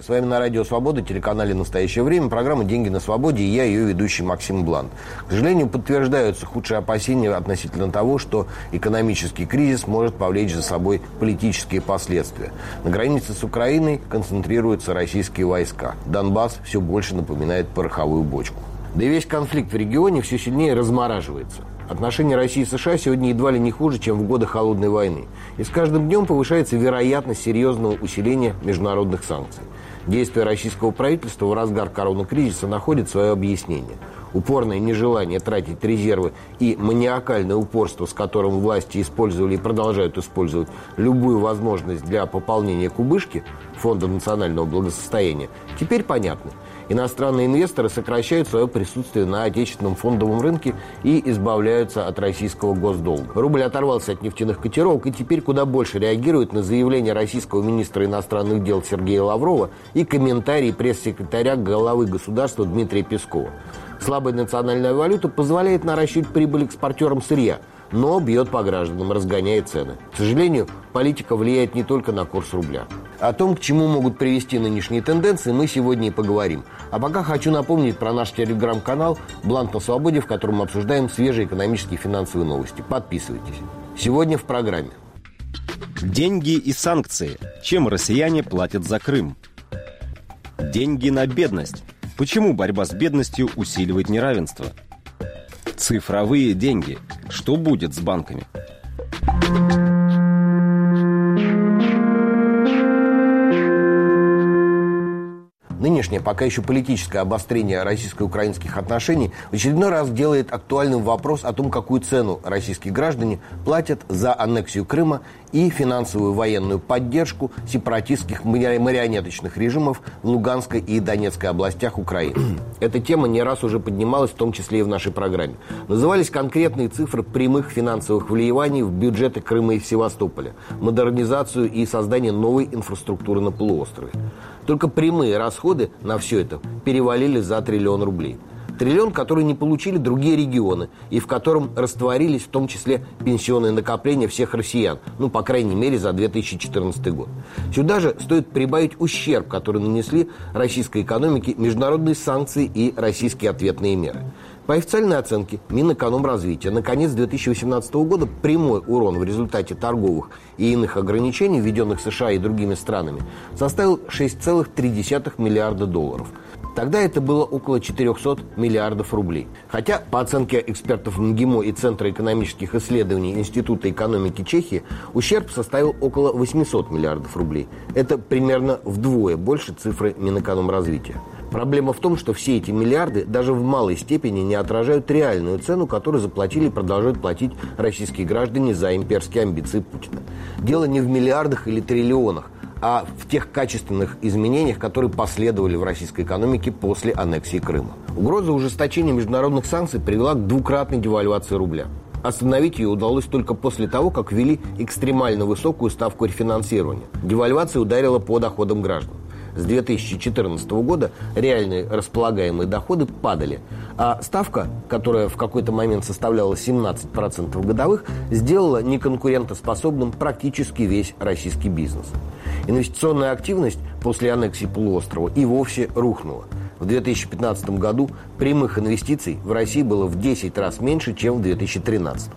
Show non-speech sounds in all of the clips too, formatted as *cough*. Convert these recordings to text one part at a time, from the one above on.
Здравствуйте. С вами на Радио Свобода, телеканале «Настоящее время», программа «Деньги на свободе» и я, ее ведущий Максим Блан. К сожалению, подтверждаются худшие опасения относительно того, что экономический кризис может повлечь за собой политические последствия. На границе с Украиной концентрируются российские войска. Донбасс все больше напоминает пороховую бочку. Да и весь конфликт в регионе все сильнее размораживается. Отношения России и США сегодня едва ли не хуже, чем в годы Холодной войны. И с каждым днем повышается вероятность серьезного усиления международных санкций. Действия российского правительства в разгар коронакризиса находят свое объяснение. Упорное нежелание тратить резервы и маниакальное упорство, с которым власти использовали и продолжают использовать любую возможность для пополнения кубышки Фонда национального благосостояния, теперь понятно – Иностранные инвесторы сокращают свое присутствие на отечественном фондовом рынке и избавляются от российского госдолга. Рубль оторвался от нефтяных котировок и теперь куда больше реагирует на заявление российского министра иностранных дел Сергея Лаврова и комментарии пресс-секретаря главы государства Дмитрия Пескова. Слабая национальная валюта позволяет наращивать прибыль экспортерам сырья – но бьет по гражданам, разгоняет цены. К сожалению, политика влияет не только на курс рубля. О том, к чему могут привести нынешние тенденции, мы сегодня и поговорим. А пока хочу напомнить про наш телеграм-канал «Бланк на свободе», в котором мы обсуждаем свежие экономические и финансовые новости. Подписывайтесь. Сегодня в программе. Деньги и санкции. Чем россияне платят за Крым? Деньги на бедность. Почему борьба с бедностью усиливает неравенство? Цифровые деньги. Что будет с банками? Нынешнее, пока еще политическое обострение российско-украинских отношений в очередной раз делает актуальным вопрос о том, какую цену российские граждане платят за аннексию Крыма и финансовую военную поддержку сепаратистских марионеточных режимов в Луганской и Донецкой областях Украины. *clears throat* Эта тема не раз уже поднималась, в том числе и в нашей программе. Назывались конкретные цифры прямых финансовых вливаний в бюджеты Крыма и Севастополя, модернизацию и создание новой инфраструктуры на полуострове. Только прямые расходы на все это перевалили за триллион рублей. Триллион, который не получили другие регионы и в котором растворились в том числе пенсионные накопления всех россиян, ну, по крайней мере, за 2014 год. Сюда же стоит прибавить ущерб, который нанесли российской экономике международные санкции и российские ответные меры. По официальной оценке Минэкономразвития на конец 2018 года прямой урон в результате торговых и иных ограничений, введенных США и другими странами, составил 6,3 миллиарда долларов. Тогда это было около 400 миллиардов рублей. Хотя, по оценке экспертов МГИМО и Центра экономических исследований Института экономики Чехии, ущерб составил около 800 миллиардов рублей. Это примерно вдвое больше цифры Минэкономразвития. Проблема в том, что все эти миллиарды даже в малой степени не отражают реальную цену, которую заплатили и продолжают платить российские граждане за имперские амбиции Путина. Дело не в миллиардах или триллионах, а в тех качественных изменениях, которые последовали в российской экономике после аннексии Крыма. Угроза ужесточения международных санкций привела к двукратной девальвации рубля. Остановить ее удалось только после того, как ввели экстремально высокую ставку рефинансирования. Девальвация ударила по доходам граждан с 2014 года реальные располагаемые доходы падали. А ставка, которая в какой-то момент составляла 17% годовых, сделала неконкурентоспособным практически весь российский бизнес. Инвестиционная активность после аннексии полуострова и вовсе рухнула. В 2015 году прямых инвестиций в России было в 10 раз меньше, чем в 2013.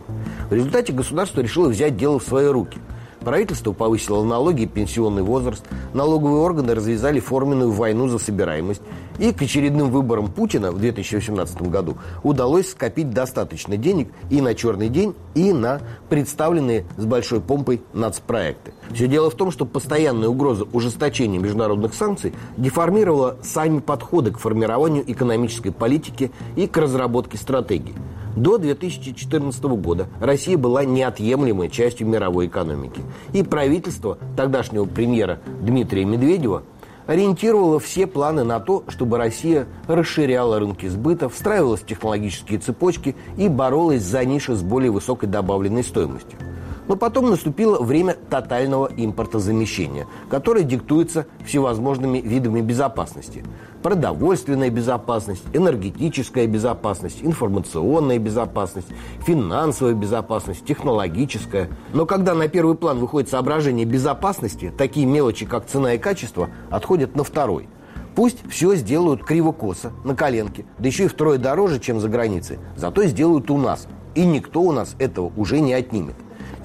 В результате государство решило взять дело в свои руки – Правительство повысило налоги и пенсионный возраст, налоговые органы развязали форменную войну за собираемость, и к очередным выборам Путина в 2018 году удалось скопить достаточно денег и на черный день, и на представленные с большой помпой нацпроекты. Все дело в том, что постоянная угроза ужесточения международных санкций деформировала сами подходы к формированию экономической политики и к разработке стратегии. До 2014 года Россия была неотъемлемой частью мировой экономики. И правительство тогдашнего премьера Дмитрия Медведева ориентировало все планы на то, чтобы Россия расширяла рынки сбыта, встраивалась в технологические цепочки и боролась за ниши с более высокой добавленной стоимостью. Но потом наступило время тотального импортозамещения, которое диктуется всевозможными видами безопасности. Продовольственная безопасность, энергетическая безопасность, информационная безопасность, финансовая безопасность, технологическая. Но когда на первый план выходит соображение безопасности, такие мелочи, как цена и качество, отходят на второй. Пусть все сделают криво-косо, на коленке, да еще и втрое дороже, чем за границей. Зато сделают у нас. И никто у нас этого уже не отнимет.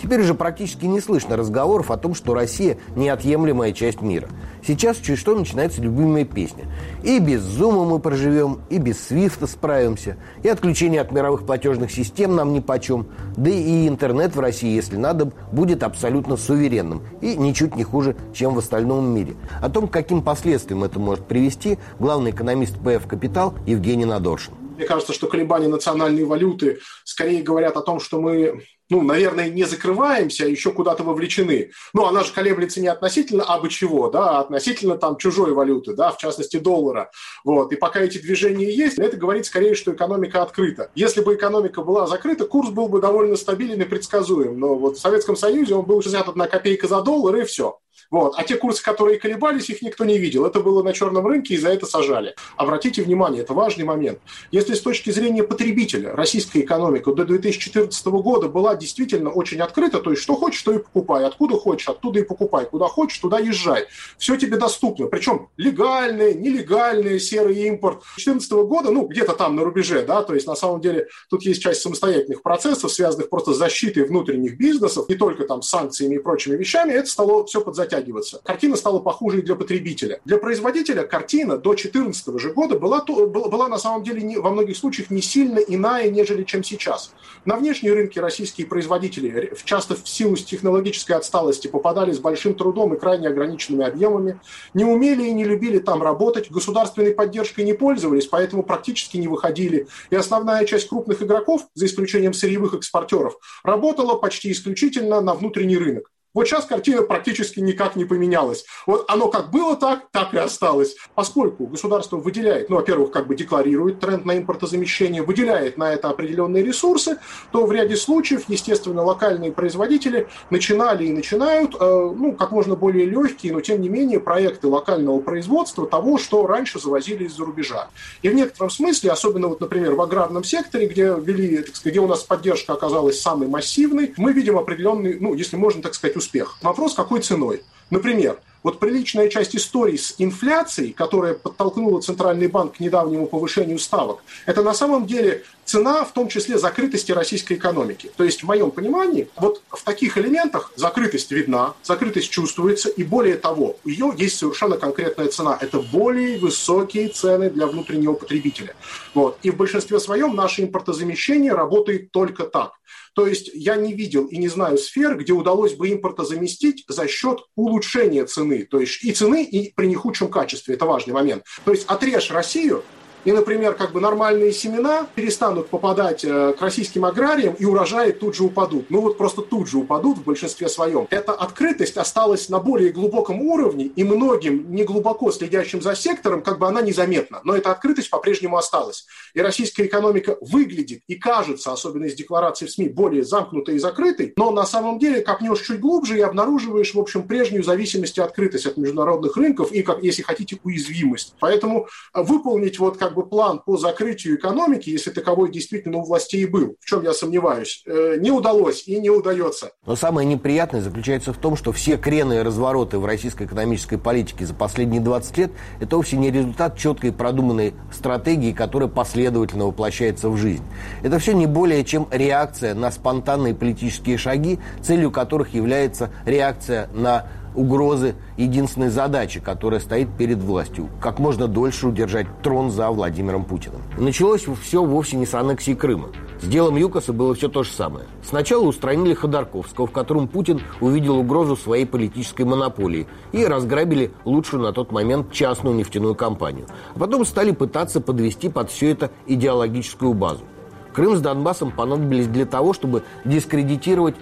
Теперь уже практически не слышно разговоров о том, что Россия – неотъемлемая часть мира. Сейчас чуть что начинается любимая песня. И без Зума мы проживем, и без Свифта справимся, и отключение от мировых платежных систем нам нипочем, да и интернет в России, если надо, будет абсолютно суверенным и ничуть не хуже, чем в остальном мире. О том, к каким последствиям это может привести, главный экономист ПФ «Капитал» Евгений Надоршин. Мне кажется, что колебания национальной валюты скорее говорят о том, что мы ну, наверное, не закрываемся, а еще куда-то вовлечены. Ну, она же колеблется не относительно абы чего, да, а относительно там чужой валюты, да, в частности доллара. Вот. И пока эти движения есть, это говорит скорее, что экономика открыта. Если бы экономика была закрыта, курс был бы довольно стабилен и предсказуем. Но вот в Советском Союзе он был 61 копейка за доллар, и все. Вот. А те курсы, которые колебались, их никто не видел. Это было на черном рынке, и за это сажали. Обратите внимание, это важный момент. Если с точки зрения потребителя российская экономика до 2014 года была действительно очень открыта, то есть что хочешь, то и покупай, откуда хочешь, оттуда и покупай, куда хочешь, туда езжай. Все тебе доступно. Причем легальные, нелегальные, серый импорт. 2014 года, ну, где-то там на рубеже, да, то есть на самом деле тут есть часть самостоятельных процессов, связанных просто с защитой внутренних бизнесов, не только там с санкциями и прочими вещами, это стало все под затягиваться. Картина стала похуже и для потребителя. Для производителя картина до 2014 же года была, была, на самом деле не, во многих случаях не сильно иная, нежели чем сейчас. На внешние рынки российские производители, часто в силу технологической отсталости, попадали с большим трудом и крайне ограниченными объемами, не умели и не любили там работать, государственной поддержкой не пользовались, поэтому практически не выходили. И основная часть крупных игроков, за исключением сырьевых экспортеров, работала почти исключительно на внутренний рынок. Вот сейчас картина практически никак не поменялась. Вот оно как было так, так и осталось. Поскольку государство выделяет, ну, во-первых, как бы декларирует тренд на импортозамещение, выделяет на это определенные ресурсы, то в ряде случаев, естественно, локальные производители начинали и начинают, э, ну, как можно более легкие, но тем не менее проекты локального производства того, что раньше завозили из-за рубежа. И в некотором смысле, особенно вот, например, в аграрном секторе, где вели, так сказать, где у нас поддержка оказалась самой массивной, мы видим определенный, ну, если можно так сказать, успех. Вопрос, какой ценой? Например, вот приличная часть истории с инфляцией, которая подтолкнула Центральный банк к недавнему повышению ставок, это на самом деле цена, в том числе закрытости российской экономики. То есть, в моем понимании, вот в таких элементах закрытость видна, закрытость чувствуется, и более того, у ее есть совершенно конкретная цена. Это более высокие цены для внутреннего потребителя. Вот. И в большинстве своем наше импортозамещение работает только так. То есть я не видел и не знаю сфер, где удалось бы импорта заместить за счет улучшения цены. То есть и цены, и при не худшем качестве. Это важный момент. То есть отрежь Россию, и, например, как бы нормальные семена перестанут попадать э, к российским аграриям, и урожаи тут же упадут. Ну вот просто тут же упадут в большинстве своем. Эта открытость осталась на более глубоком уровне, и многим, не глубоко следящим за сектором, как бы она незаметна. Но эта открытость по-прежнему осталась. И российская экономика выглядит и кажется, особенно из декларации в СМИ, более замкнутой и закрытой, но на самом деле копнешь чуть глубже и обнаруживаешь, в общем, прежнюю зависимость и открытость от международных рынков и, как, если хотите, уязвимость. Поэтому выполнить вот как как бы план по закрытию экономики, если таковой действительно у властей был, в чем я сомневаюсь, э, не удалось и не удается. Но самое неприятное заключается в том, что все крены и развороты в российской экономической политике за последние 20 лет – это вовсе не результат четкой продуманной стратегии, которая последовательно воплощается в жизнь. Это все не более чем реакция на спонтанные политические шаги, целью которых является реакция на угрозы единственной задачи, которая стоит перед властью – как можно дольше удержать трон за Владимиром Путиным. Началось все вовсе не с аннексии Крыма. С делом ЮКОСа было все то же самое. Сначала устранили Ходорковского, в котором Путин увидел угрозу своей политической монополии, и разграбили лучшую на тот момент частную нефтяную компанию. А потом стали пытаться подвести под все это идеологическую базу. Крым с Донбассом понадобились для того, чтобы дискредитировать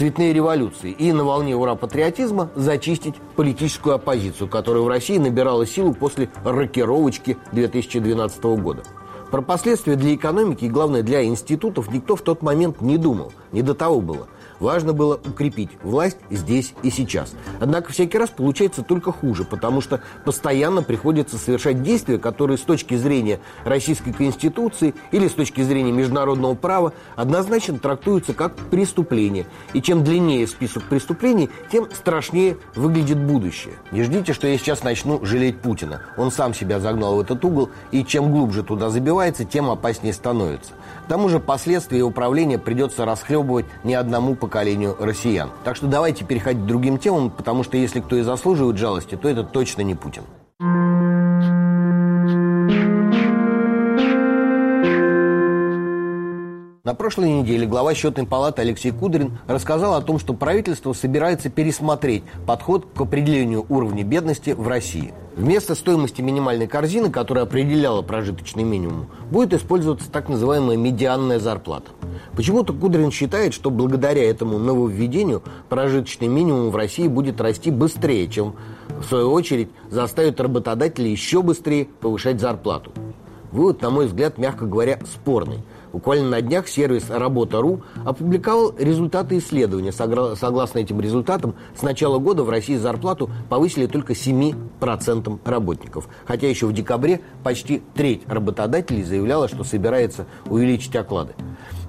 цветные революции и на волне ура-патриотизма зачистить политическую оппозицию, которая в России набирала силу после рокировочки 2012 года. Про последствия для экономики и, главное, для институтов никто в тот момент не думал. Не до того было. Важно было укрепить власть здесь и сейчас. Однако всякий раз получается только хуже, потому что постоянно приходится совершать действия, которые с точки зрения Российской Конституции или с точки зрения международного права однозначно трактуются как преступление. И чем длиннее список преступлений, тем страшнее выглядит будущее. Не ждите, что я сейчас начну жалеть Путина. Он сам себя загнал в этот угол, и чем глубже туда забивается, тем опаснее становится. Тому же последствия управления придется расхлебывать не одному поколению россиян. Так что давайте переходить к другим темам, потому что если кто и заслуживает жалости, то это точно не Путин. На прошлой неделе глава счетной палаты Алексей Кудрин рассказал о том, что правительство собирается пересмотреть подход к определению уровня бедности в России. Вместо стоимости минимальной корзины, которая определяла прожиточный минимум, будет использоваться так называемая медианная зарплата. Почему-то Кудрин считает, что благодаря этому нововведению прожиточный минимум в России будет расти быстрее, чем в свою очередь заставит работодателей еще быстрее повышать зарплату. Вывод, на мой взгляд, мягко говоря, спорный – Буквально на днях сервис «Работа.ру» опубликовал результаты исследования. Согласно этим результатам, с начала года в России зарплату повысили только 7% работников. Хотя еще в декабре почти треть работодателей заявляла, что собирается увеличить оклады.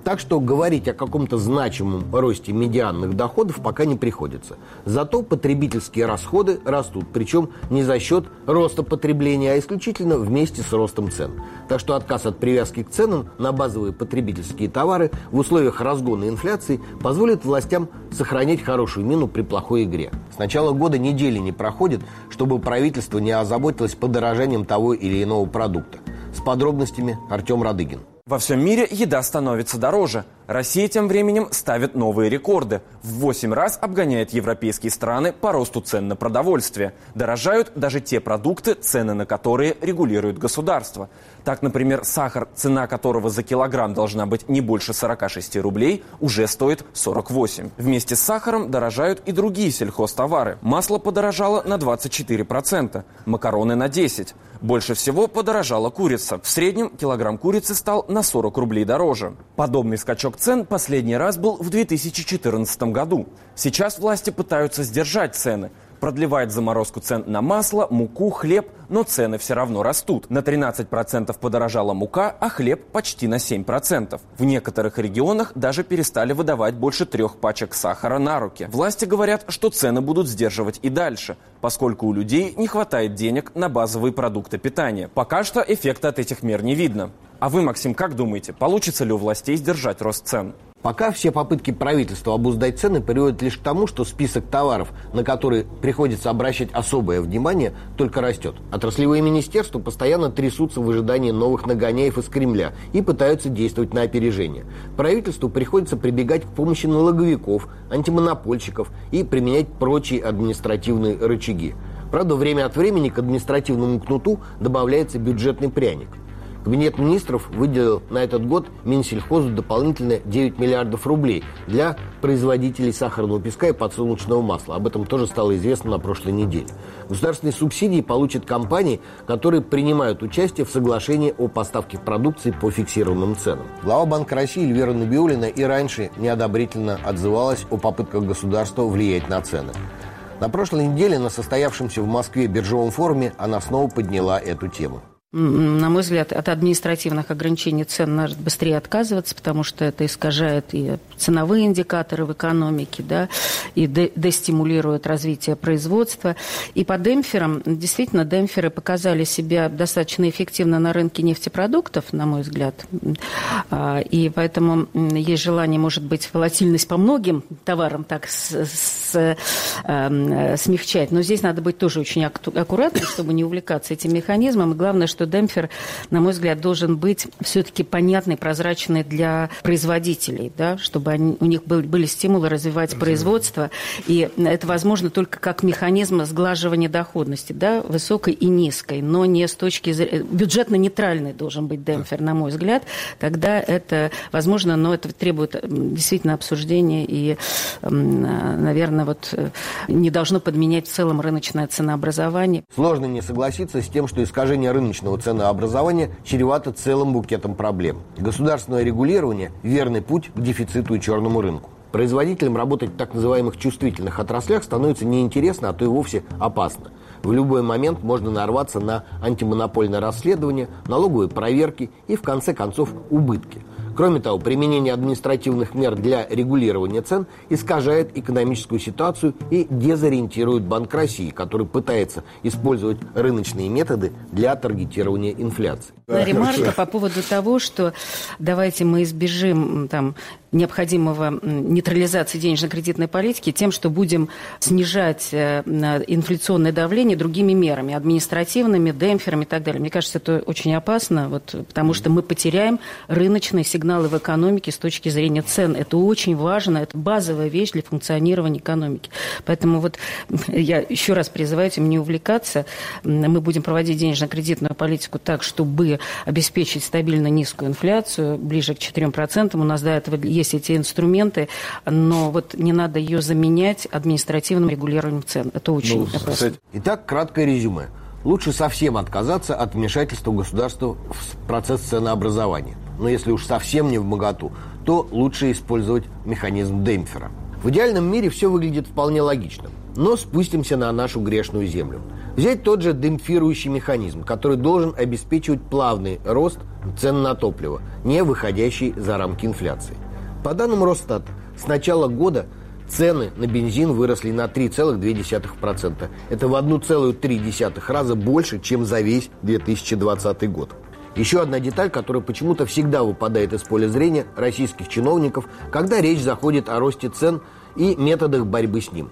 Так что говорить о каком-то значимом росте медианных доходов пока не приходится. Зато потребительские расходы растут, причем не за счет роста потребления, а исключительно вместе с ростом цен. Так что отказ от привязки к ценам на базовые потребительские товары в условиях разгона инфляции позволит властям сохранять хорошую мину при плохой игре. С начала года недели не проходит, чтобы правительство не озаботилось подорожанием того или иного продукта. С подробностями Артем Радыгин. Во всем мире еда становится дороже. Россия тем временем ставит новые рекорды. В 8 раз обгоняет европейские страны по росту цен на продовольствие. Дорожают даже те продукты, цены на которые регулирует государство. Так, например, сахар, цена которого за килограмм должна быть не больше 46 рублей, уже стоит 48. Вместе с сахаром дорожают и другие сельхозтовары. Масло подорожало на 24%, макароны на 10%. Больше всего подорожала курица. В среднем килограмм курицы стал на 40 рублей дороже. Подобный скачок цен последний раз был в 2014 году. Сейчас власти пытаются сдержать цены продлевает заморозку цен на масло, муку, хлеб, но цены все равно растут. На 13% подорожала мука, а хлеб почти на 7%. В некоторых регионах даже перестали выдавать больше трех пачек сахара на руки. Власти говорят, что цены будут сдерживать и дальше, поскольку у людей не хватает денег на базовые продукты питания. Пока что эффекта от этих мер не видно. А вы, Максим, как думаете, получится ли у властей сдержать рост цен? Пока все попытки правительства обуздать цены приводят лишь к тому, что список товаров, на которые приходится обращать особое внимание, только растет. Отраслевые министерства постоянно трясутся в ожидании новых нагоняев из Кремля и пытаются действовать на опережение. Правительству приходится прибегать к помощи налоговиков, антимонопольщиков и применять прочие административные рычаги. Правда, время от времени к административному кнуту добавляется бюджетный пряник. Кабинет министров выделил на этот год Минсельхозу дополнительно 9 миллиардов рублей для производителей сахарного песка и подсолнечного масла. Об этом тоже стало известно на прошлой неделе. Государственные субсидии получат компании, которые принимают участие в соглашении о поставке продукции по фиксированным ценам. Глава Банка России Эльвира Набиулина и раньше неодобрительно отзывалась о попытках государства влиять на цены. На прошлой неделе на состоявшемся в Москве биржевом форуме она снова подняла эту тему на мой взгляд, от административных ограничений цен надо быстрее отказываться, потому что это искажает и ценовые индикаторы в экономике, да, и дестимулирует развитие производства. И по демпферам, действительно, демпферы показали себя достаточно эффективно на рынке нефтепродуктов, на мой взгляд. А, и поэтому есть желание, может быть, волатильность по многим товарам так с, с, э, смягчать. Но здесь надо быть тоже очень аккуратным, чтобы не увлекаться этим механизмом. И главное, что демпфер, на мой взгляд, должен быть все-таки понятный, прозрачный для производителей, да, чтобы они, у них были, были стимулы развивать производство. И это возможно только как механизм сглаживания доходности, да, высокой и низкой, но не с точки зрения... Бюджетно-нейтральный должен быть демпфер, на мой взгляд. Тогда это возможно, но это требует действительно обсуждения и, наверное, вот э, не должно подменять в целом рыночное ценообразование. Сложно не согласиться с тем, что искажение рыночного ценообразования чревато целым букетом проблем. Государственное регулирование – верный путь к дефициту и черному рынку. Производителям работать в так называемых чувствительных отраслях становится неинтересно, а то и вовсе опасно. В любой момент можно нарваться на антимонопольное расследование, налоговые проверки и, в конце концов, убытки – Кроме того, применение административных мер для регулирования цен искажает экономическую ситуацию и дезориентирует Банк России, который пытается использовать рыночные методы для таргетирования инфляции. Ремарка по поводу того, что давайте мы избежим там, необходимого нейтрализации денежно-кредитной политики тем, что будем снижать э, инфляционное давление другими мерами, административными, демпферами и так далее. Мне кажется, это очень опасно, вот, потому что мы потеряем рыночные сигналы в экономике с точки зрения цен. Это очень важно, это базовая вещь для функционирования экономики. Поэтому вот я еще раз призываю этим не увлекаться. Мы будем проводить денежно-кредитную политику так, чтобы обеспечить стабильно низкую инфляцию, ближе к 4%. У нас до этого есть эти инструменты, но вот не надо ее заменять административным регулированием цен. Это очень ну, опасно. Итак, краткое резюме. Лучше совсем отказаться от вмешательства государства в процесс ценообразования. Но если уж совсем не в моготу, то лучше использовать механизм демпфера. В идеальном мире все выглядит вполне логично. Но спустимся на нашу грешную землю. Взять тот же демпфирующий механизм, который должен обеспечивать плавный рост цен на топливо, не выходящий за рамки инфляции. По данным Росстат, с начала года цены на бензин выросли на 3,2%. Это в 1,3 раза больше, чем за весь 2020 год. Еще одна деталь, которая почему-то всегда выпадает из поля зрения российских чиновников, когда речь заходит о росте цен и методах борьбы с ним.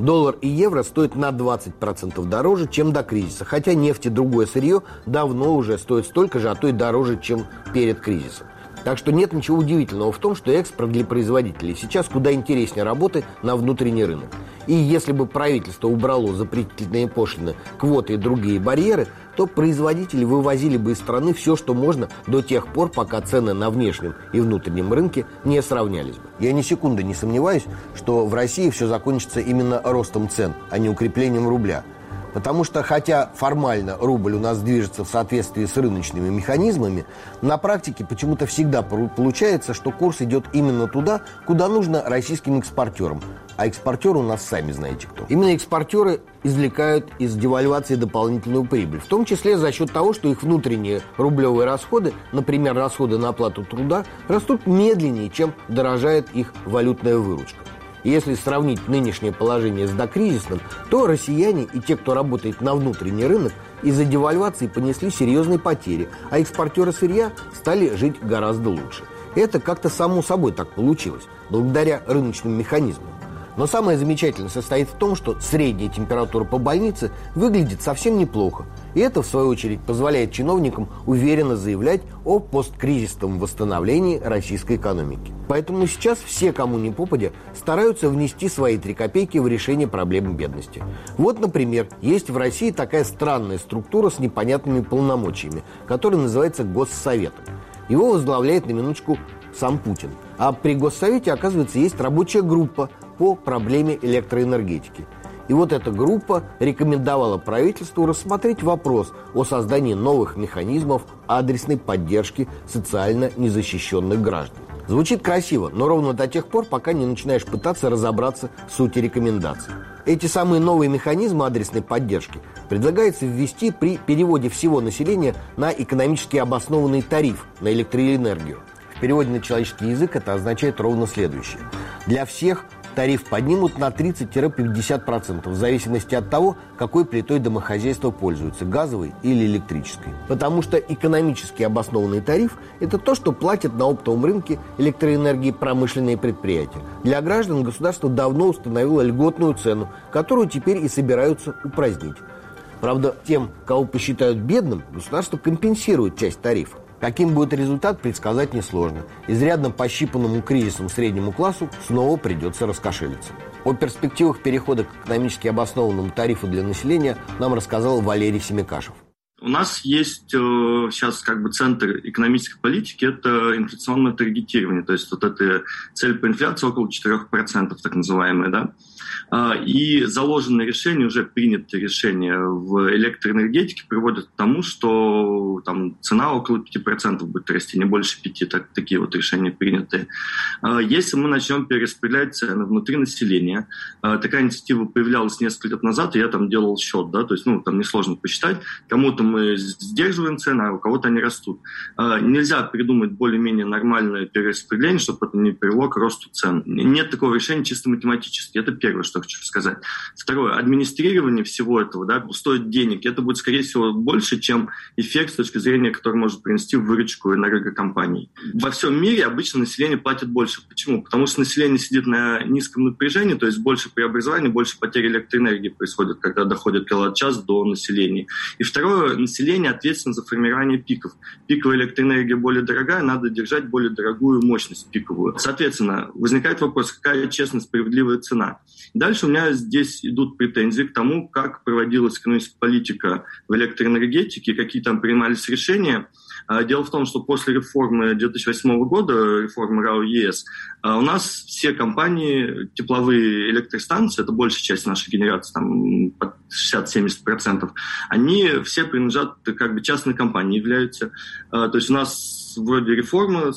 Доллар и евро стоят на 20% дороже, чем до кризиса, хотя нефть и другое сырье давно уже стоят столько же, а то и дороже, чем перед кризисом. Так что нет ничего удивительного в том, что экспорт для производителей сейчас куда интереснее работы на внутренний рынок. И если бы правительство убрало запретительные пошлины, квоты и другие барьеры, то производители вывозили бы из страны все, что можно до тех пор, пока цены на внешнем и внутреннем рынке не сравнялись бы. Я ни секунды не сомневаюсь, что в России все закончится именно ростом цен, а не укреплением рубля – Потому что, хотя формально рубль у нас движется в соответствии с рыночными механизмами, на практике почему-то всегда получается, что курс идет именно туда, куда нужно российским экспортерам. А экспортеры у нас сами знаете кто. Именно экспортеры извлекают из девальвации дополнительную прибыль, в том числе за счет того, что их внутренние рублевые расходы, например, расходы на оплату труда, растут медленнее, чем дорожает их валютная выручка. Если сравнить нынешнее положение с докризисным, то россияне и те, кто работает на внутренний рынок, из-за девальвации понесли серьезные потери, а экспортеры сырья стали жить гораздо лучше. Это как-то само собой так получилось, благодаря рыночным механизмам. Но самое замечательное состоит в том, что средняя температура по больнице выглядит совсем неплохо. И это, в свою очередь, позволяет чиновникам уверенно заявлять о посткризисном восстановлении российской экономики. Поэтому сейчас все, кому не попадя, стараются внести свои три копейки в решение проблемы бедности. Вот, например, есть в России такая странная структура с непонятными полномочиями, которая называется Госсоветом. Его возглавляет на минуточку сам Путин. А при Госсовете, оказывается, есть рабочая группа по проблеме электроэнергетики. И вот эта группа рекомендовала правительству рассмотреть вопрос о создании новых механизмов адресной поддержки социально незащищенных граждан. Звучит красиво, но ровно до тех пор, пока не начинаешь пытаться разобраться в сути рекомендаций. Эти самые новые механизмы адресной поддержки предлагается ввести при переводе всего населения на экономически обоснованный тариф на электроэнергию. В переводе на человеческий язык это означает ровно следующее. Для всех тариф поднимут на 30-50% в зависимости от того, какой плитой домохозяйство пользуется, газовой или электрической. Потому что экономически обоснованный тариф – это то, что платят на оптовом рынке электроэнергии промышленные предприятия. Для граждан государство давно установило льготную цену, которую теперь и собираются упразднить. Правда, тем, кого посчитают бедным, государство компенсирует часть тарифа. Каким будет результат, предсказать несложно. Изрядно пощипанному кризисом среднему классу снова придется раскошелиться. О перспективах перехода к экономически обоснованному тарифу для населения нам рассказал Валерий Семикашев. У нас есть э, сейчас как бы центр экономической политики, это инфляционное таргетирование, то есть вот эта цель по инфляции около 4%, так называемая, да. А, и заложенные решения, уже принятые решения в электроэнергетике приводят к тому, что там цена около 5% будет расти, не больше 5%, так, такие вот решения принятые. А, если мы начнем перераспределять цены внутри населения, такая инициатива появлялась несколько лет назад, и я там делал счет, да, то есть, ну, там несложно посчитать, кому-то мы сдерживаем цены, а у кого-то они растут. Нельзя придумать более-менее нормальное перераспределение, чтобы это не привело к росту цен. Нет такого решения чисто математически. Это первое, что хочу сказать. Второе, администрирование всего этого да, стоит денег. Это будет, скорее всего, больше, чем эффект с точки зрения, который может принести выручку энергокомпаний. Во всем мире обычно население платит больше. Почему? Потому что население сидит на низком напряжении, то есть больше преобразования, больше потери электроэнергии происходит, когда доходит киловатт-час до населения. И второе, население ответственно за формирование пиков. Пиковая электроэнергия более дорогая, надо держать более дорогую мощность пиковую. Соответственно, возникает вопрос, какая честная, справедливая цена. Дальше у меня здесь идут претензии к тому, как проводилась экономическая политика в электроэнергетике, какие там принимались решения. А, дело в том, что после реформы 2008 года, реформы РАО ЕС, а, у нас все компании, тепловые электростанции, это большая часть нашей генерации, там под 60-70%, они все принадлежат как бы частной компании являются. А, то есть у нас вроде реформа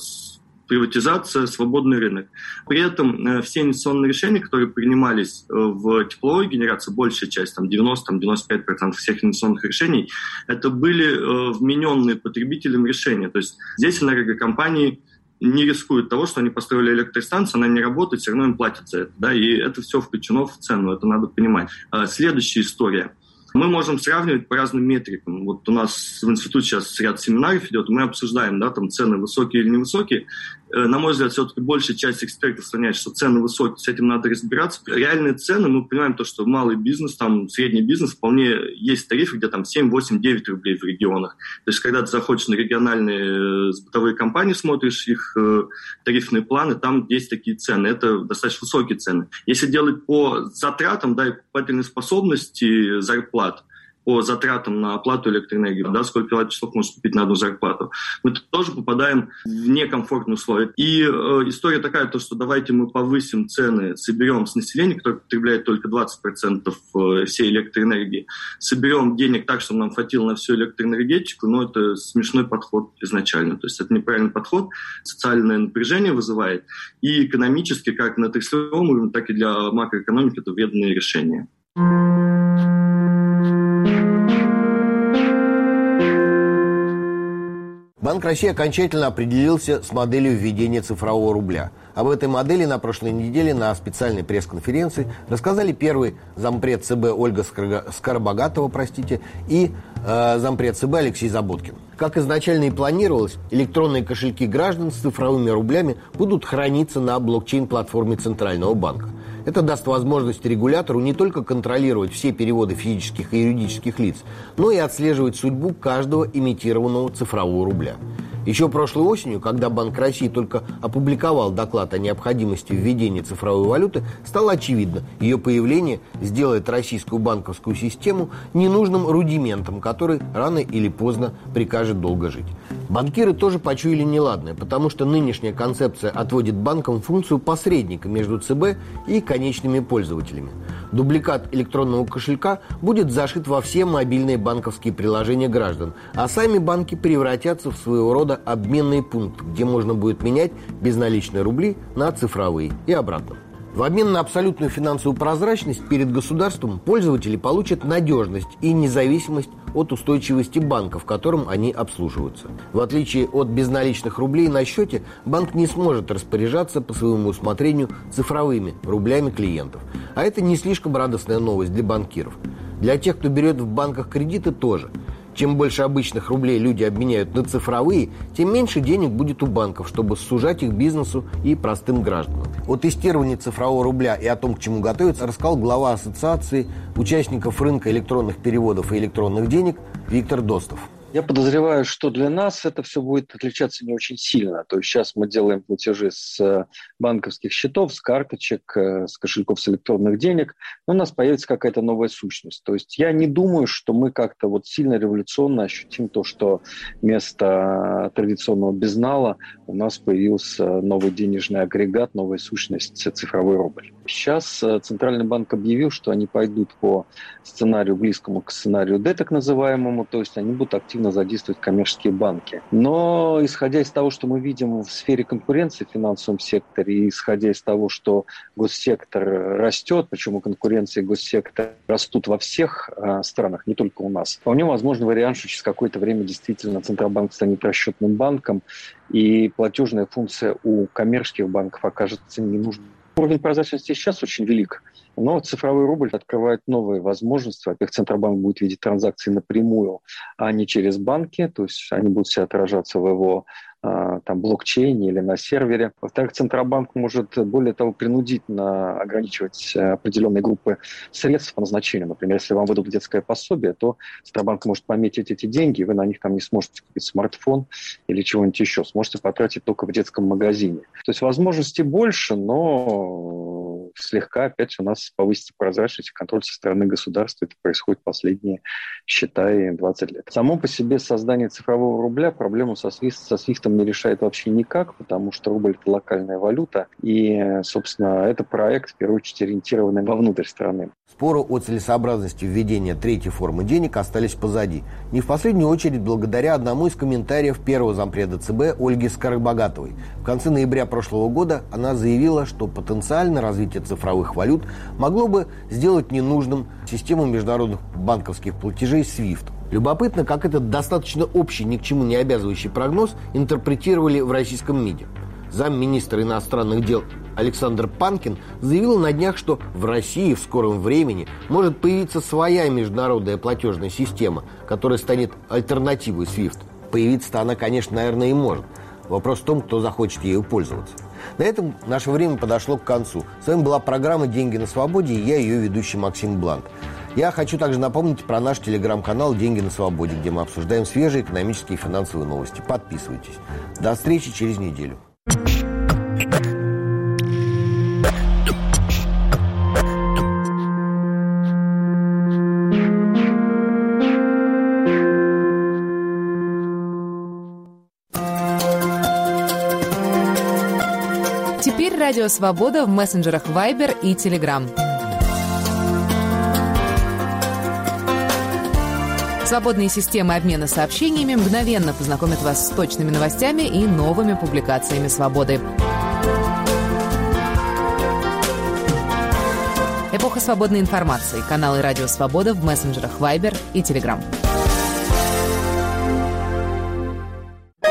приватизация, свободный рынок. При этом э, все инвестиционные решения, которые принимались э, в тепловой генерации, большая часть, там 90-95% всех инвестиционных решений, это были э, вмененные потребителям решения. То есть здесь энергокомпании не рискуют того, что они построили электростанцию, она не работает, все равно им платят за это. Да, и это все включено в цену, это надо понимать. Следующая история – мы можем сравнивать по разным метрикам. Вот у нас в институте сейчас ряд семинаров идет, мы обсуждаем, да, там цены высокие или невысокие. Э, на мой взгляд, все-таки большая часть экспертов склоняет, что цены высокие, с этим надо разбираться. Реальные цены, мы понимаем то, что малый бизнес, там средний бизнес, вполне есть тарифы, где там 7, 8, 9 рублей в регионах. То есть, когда ты заходишь на региональные э, бытовые компании, смотришь их э, тарифные планы, там есть такие цены. Это достаточно высокие цены. Если делать по затратам, да, и покупательной способности зарплат, по затратам на оплату электроэнергии, да, сколько киловатт-часов можно купить на одну зарплату, мы тоже попадаем в некомфортные условия. И э, история такая, то, что давайте мы повысим цены, соберем с населения, которое потребляет только 20% э, всей электроэнергии, соберем денег так, чтобы нам хватило на всю электроэнергетику, но это смешной подход изначально. То есть это неправильный подход, социальное напряжение вызывает, и экономически, как на отраслевом уровне, так и для макроэкономики это вредные решения. Банк России окончательно определился с моделью введения цифрового рубля. Об этой модели на прошлой неделе на специальной пресс-конференции рассказали первый зампред ЦБ Ольга Скоробогатова простите, и э, зампред ЦБ Алексей Заботкин. Как изначально и планировалось, электронные кошельки граждан с цифровыми рублями будут храниться на блокчейн-платформе Центрального банка – это даст возможность регулятору не только контролировать все переводы физических и юридических лиц, но и отслеживать судьбу каждого имитированного цифрового рубля. Еще прошлой осенью, когда Банк России только опубликовал доклад о необходимости введения цифровой валюты, стало очевидно, ее появление сделает российскую банковскую систему ненужным рудиментом, который рано или поздно прикажет долго жить. Банкиры тоже почуяли неладное, потому что нынешняя концепция отводит банкам функцию посредника между ЦБ и конечными пользователями. Дубликат электронного кошелька будет зашит во все мобильные банковские приложения граждан, а сами банки превратятся в своего рода обменный пункт, где можно будет менять безналичные рубли на цифровые и обратно. В обмен на абсолютную финансовую прозрачность перед государством пользователи получат надежность и независимость от устойчивости банка, в котором они обслуживаются. В отличие от безналичных рублей на счете, банк не сможет распоряжаться по своему усмотрению цифровыми рублями клиентов. А это не слишком радостная новость для банкиров. Для тех, кто берет в банках кредиты, тоже – чем больше обычных рублей люди обменяют на цифровые, тем меньше денег будет у банков, чтобы сужать их бизнесу и простым гражданам. О тестировании цифрового рубля и о том, к чему готовиться, рассказал глава Ассоциации участников рынка электронных переводов и электронных денег Виктор Достов. Я подозреваю, что для нас это все будет отличаться не очень сильно. То есть сейчас мы делаем платежи с э, банковских счетов, с карточек, э, с кошельков с электронных денег, но у нас появится какая-то новая сущность. То есть я не думаю, что мы как-то вот сильно революционно ощутим то, что вместо традиционного безнала у нас появился новый денежный агрегат, новая сущность цифровой рубль. Сейчас э, Центральный банк объявил, что они пойдут по сценарию близкому к сценарию D, так называемому, то есть они будут активно задействовать коммерческие банки. Но исходя из того, что мы видим в сфере конкуренции в финансовом секторе, и исходя из того, что госсектор растет, причем у конкуренции госсектор растут во всех э, странах, не только у нас, вполне возможно вариант, что через какое-то время действительно Центробанк станет расчетным банком, и платежная функция у коммерческих банков окажется не нужной. Уровень прозрачности сейчас очень велик. Но цифровой рубль открывает новые возможности. Во-первых, Центробанк будет видеть транзакции напрямую, а не через банки. То есть они будут все отражаться в его а, там, блокчейне или на сервере. Во-вторых, Центробанк может, более того, принудительно ограничивать определенные группы средств по назначению. Например, если вам выдадут детское пособие, то Центробанк может пометить эти деньги, и вы на них там не сможете купить смартфон или чего-нибудь еще. Сможете потратить только в детском магазине. То есть возможностей больше, но слегка опять у нас повысится прозрачность и контроль со стороны государства. Это происходит последние, считай, 20 лет. Само по себе создание цифрового рубля проблему со, свист, со свифтом не решает вообще никак, потому что рубль – это локальная валюта. И, собственно, это проект, в первую очередь, ориентированный вовнутрь страны. Споры о целесообразности введения третьей формы денег остались позади. Не в последнюю очередь благодаря одному из комментариев первого зампреда ЦБ Ольги Скоробогатовой. В конце ноября прошлого года она заявила, что потенциально развитие цифровых валют могло бы сделать ненужным систему международных банковских платежей SWIFT. Любопытно, как этот достаточно общий, ни к чему не обязывающий прогноз интерпретировали в российском МИДе. Замминистра иностранных дел Александр Панкин заявил на днях, что в России в скором времени может появиться своя международная платежная система, которая станет альтернативой SWIFT. Появиться-то она, конечно, наверное, и может. Вопрос в том, кто захочет ею пользоваться. На этом наше время подошло к концу. С вами была программа «Деньги на свободе» и я, ее ведущий Максим Бланк. Я хочу также напомнить про наш телеграм-канал «Деньги на свободе», где мы обсуждаем свежие экономические и финансовые новости. Подписывайтесь. До встречи через неделю. Радио Свобода в мессенджерах Viber и Telegram. Свободные системы обмена сообщениями мгновенно познакомят вас с точными новостями и новыми публикациями «Свободы». Эпоха свободной информации. Каналы «Радио Свобода» в мессенджерах Viber и Telegram.